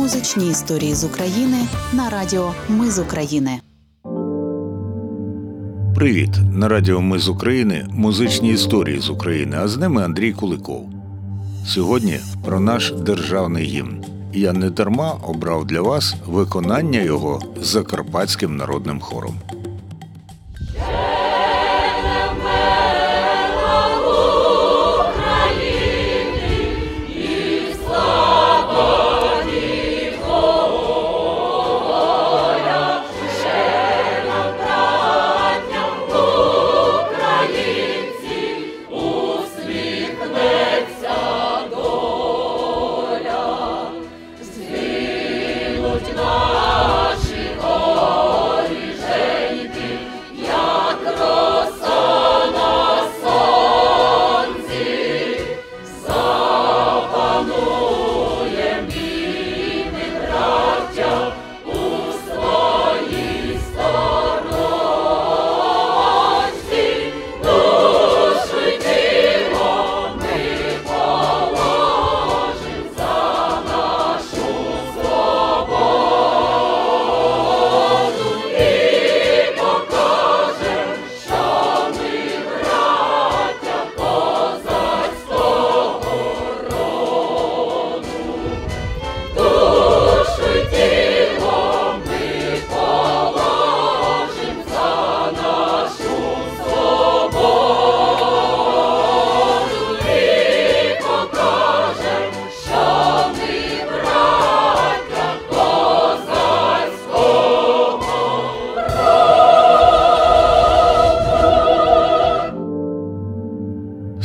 Музичні історії з України на радіо Ми з України. Привіт! На радіо Ми з України музичні історії з України, а з ними Андрій Куликов. Сьогодні про наш державний гімн. Я не дарма обрав для вас виконання його закарпатським народним хором.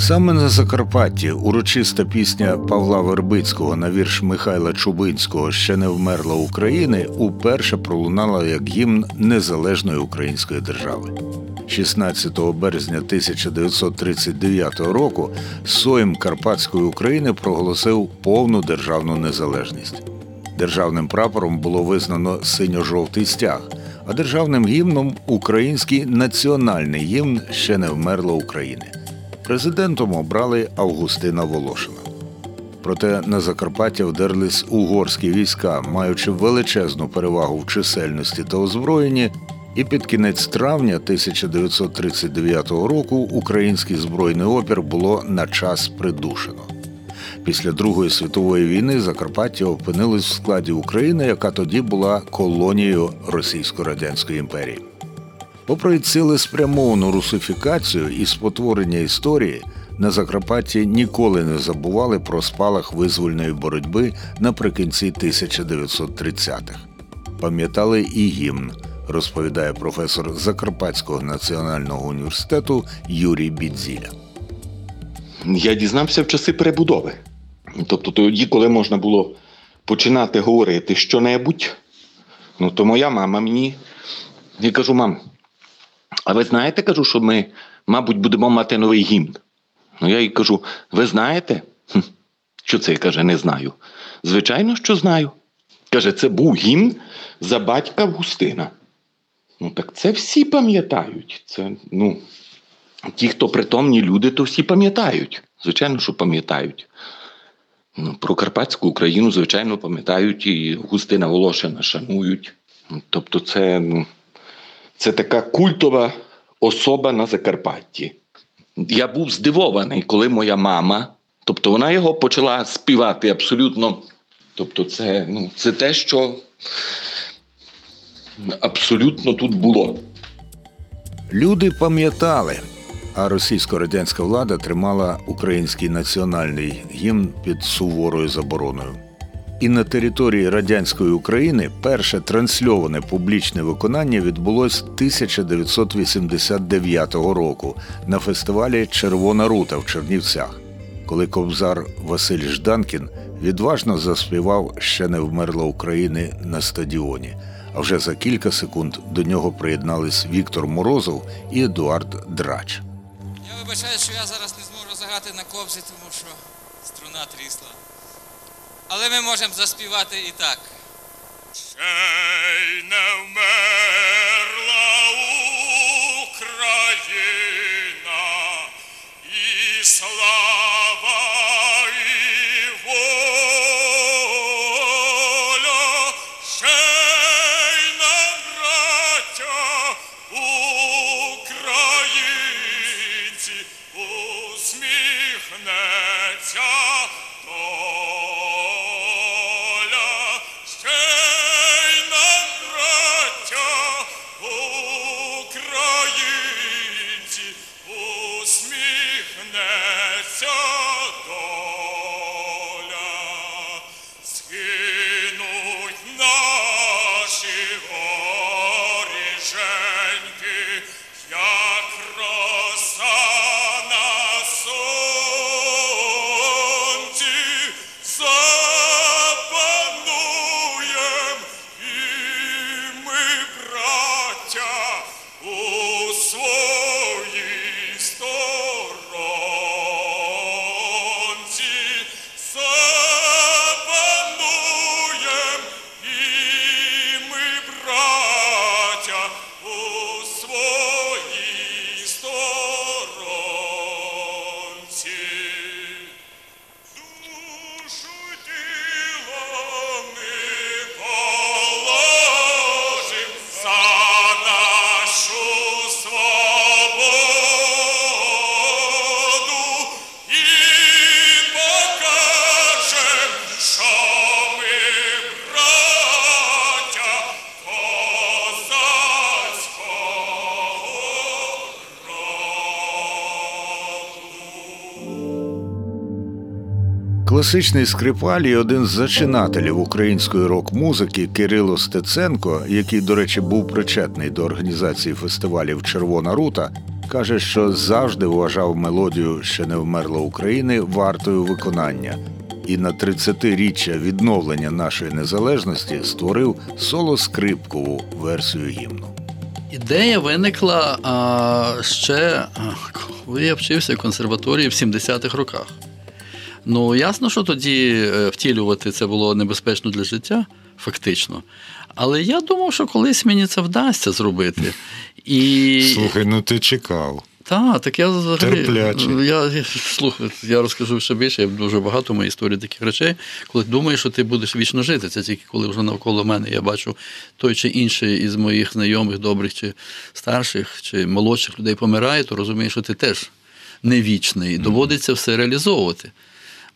Саме на Закарпатті урочиста пісня Павла Вербицького на вірш Михайла Чубинського Ще не вмерла України уперше пролунала як гімн незалежної української держави. 16 березня 1939 року Сойм Карпатської України проголосив повну державну незалежність. Державним прапором було визнано синьо-жовтий стяг, а державним гімном український національний гімн Ще не вмерла України. Президентом обрали Августина Волошина. Проте на Закарпаття вдерлись угорські війська, маючи величезну перевагу в чисельності та озброєнні, і під кінець травня 1939 року український збройний опір було на час придушено. Після Другої світової війни Закарпаття опинилось в складі України, яка тоді була колонією Російсько-Радянської імперії. Попри цілеспрямовану русифікацію і спотворення історії, на Закарпатті ніколи не забували про спалах визвольної боротьби наприкінці 1930-х. Пам'ятали і гімн, розповідає професор Закарпатського національного університету Юрій Бідзіля. Я дізнався в часи перебудови. Тобто, тоді, коли можна було починати говорити що-небудь, ну то моя мама мені я кажу, мам, а ви знаєте, кажу, що ми, мабуть, будемо мати новий гімн. Ну, я їй кажу: ви знаєте? Хм, Що це каже, не знаю. Звичайно, що знаю. Каже, це був гімн за батька Августина. Ну, так це всі пам'ятають. Це, ну, Ті, хто притомні люди, то всі пам'ятають. Звичайно, що пам'ятають. Ну, Про Карпатську Україну, звичайно, пам'ятають і Густина Волошина шанують. Тобто, це. ну, це така культова особа на Закарпатті. Я був здивований, коли моя мама, тобто вона його почала співати абсолютно. Тобто, це, ну, це те, що абсолютно тут було. Люди пам'ятали, а російсько-радянська влада тримала український національний гімн під суворою забороною. І на території радянської України перше трансльоване публічне виконання відбулось 1989 року на фестивалі Червона рута в Чернівцях, коли кобзар Василь Жданкін відважно заспівав Ще не вмерла України на стадіоні. А вже за кілька секунд до нього приєднались Віктор Морозов і Едуард Драч. Я вибачаю, що я зараз не зможу заграти на кобзі, тому що струна трісла. Але ми можемо заспівати і так. Ще й не Класичний скрипаль і один з зачинателів української рок-музики Кирило Стеценко, який, до речі, був причетний до організації фестивалів Червона рута, каже, що завжди вважав мелодію Ще не вмерла України вартою виконання. І на 30-річчя відновлення нашої незалежності створив соло-скрипкову версію гімну. Ідея виникла а, ще коли я вчився в консерваторії в 70-х роках. Ну, ясно, що тоді е, втілювати це було небезпечно для життя, фактично. Але я думав, що колись мені це вдасться зробити. І... Слухай, ну ти чекав. Так, так я взагалі. Я, я, слухай, я розкажу ще більше, я дуже багато в моїй історії таких речей, коли думаєш, що ти будеш вічно жити. Це тільки коли вже навколо мене я бачу той чи інший із моїх знайомих, добрих чи старших, чи молодших людей помирає, то розумієш, що ти теж не вічний. І доводиться все реалізовувати.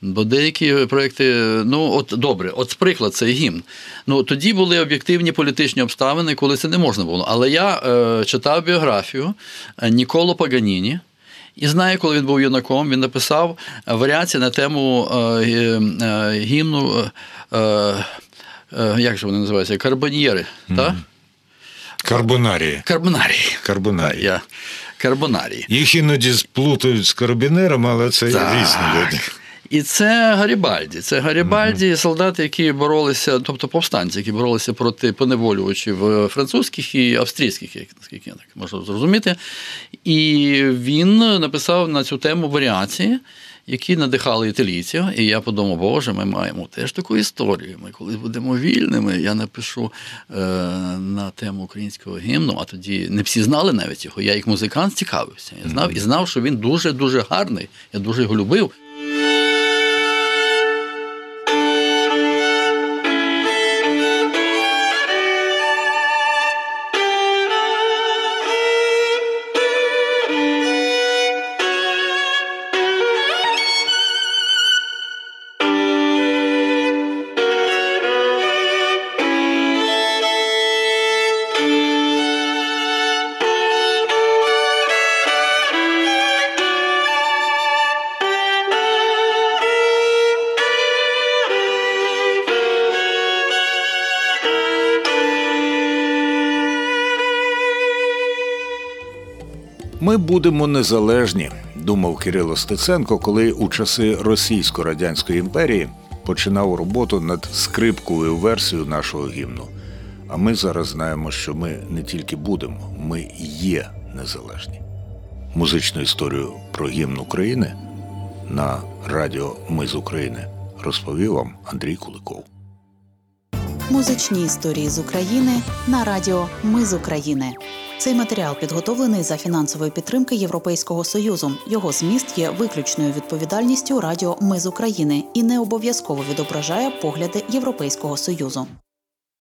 Бо деякі проекти, ну от добре, от приклад, це гімн. Ну тоді були об'єктивні політичні обставини, коли це не можна було. Але я е, читав біографію е, Ніколо Паганіні. І знаю, коли він був юнаком, він написав варіації на тему е, е, гімну, е, е, як же вони називаються? Карбоньєри. так? Карбонарії. Карбонарії. Карбонарії. Я. Карбонарії. Їх іноді сплутають з карабінерами, але це Так. різні люди. І це Гарібальді. Це Гарібальді, солдати, які боролися, тобто повстанці, які боролися проти поневолювачів е, французьких і австрійських, як наскільки я так можу зрозуміти. І він написав на цю тему варіації. Які надихали італійців, і я подумав, Боже, ми маємо теж таку історію. Ми коли будемо вільними, я напишу е, на тему українського гімну, а тоді не всі знали навіть його. Я як музикант цікавився. Я знав і знав, що він дуже дуже гарний. Я дуже його любив. Ми будемо незалежні, думав Кирило Стеценко, коли у часи Російсько-Радянської імперії починав роботу над скрипковою версією нашого гімну. А ми зараз знаємо, що ми не тільки будемо, ми є незалежні. Музичну історію про гімн України на радіо Ми з України розповів вам Андрій Куликов. Музичні історії з України на радіо Ми з України. Цей матеріал підготовлений за фінансової підтримки Європейського союзу. Його зміст є виключною відповідальністю Радіо Ми з України і не обов'язково відображає погляди Європейського союзу.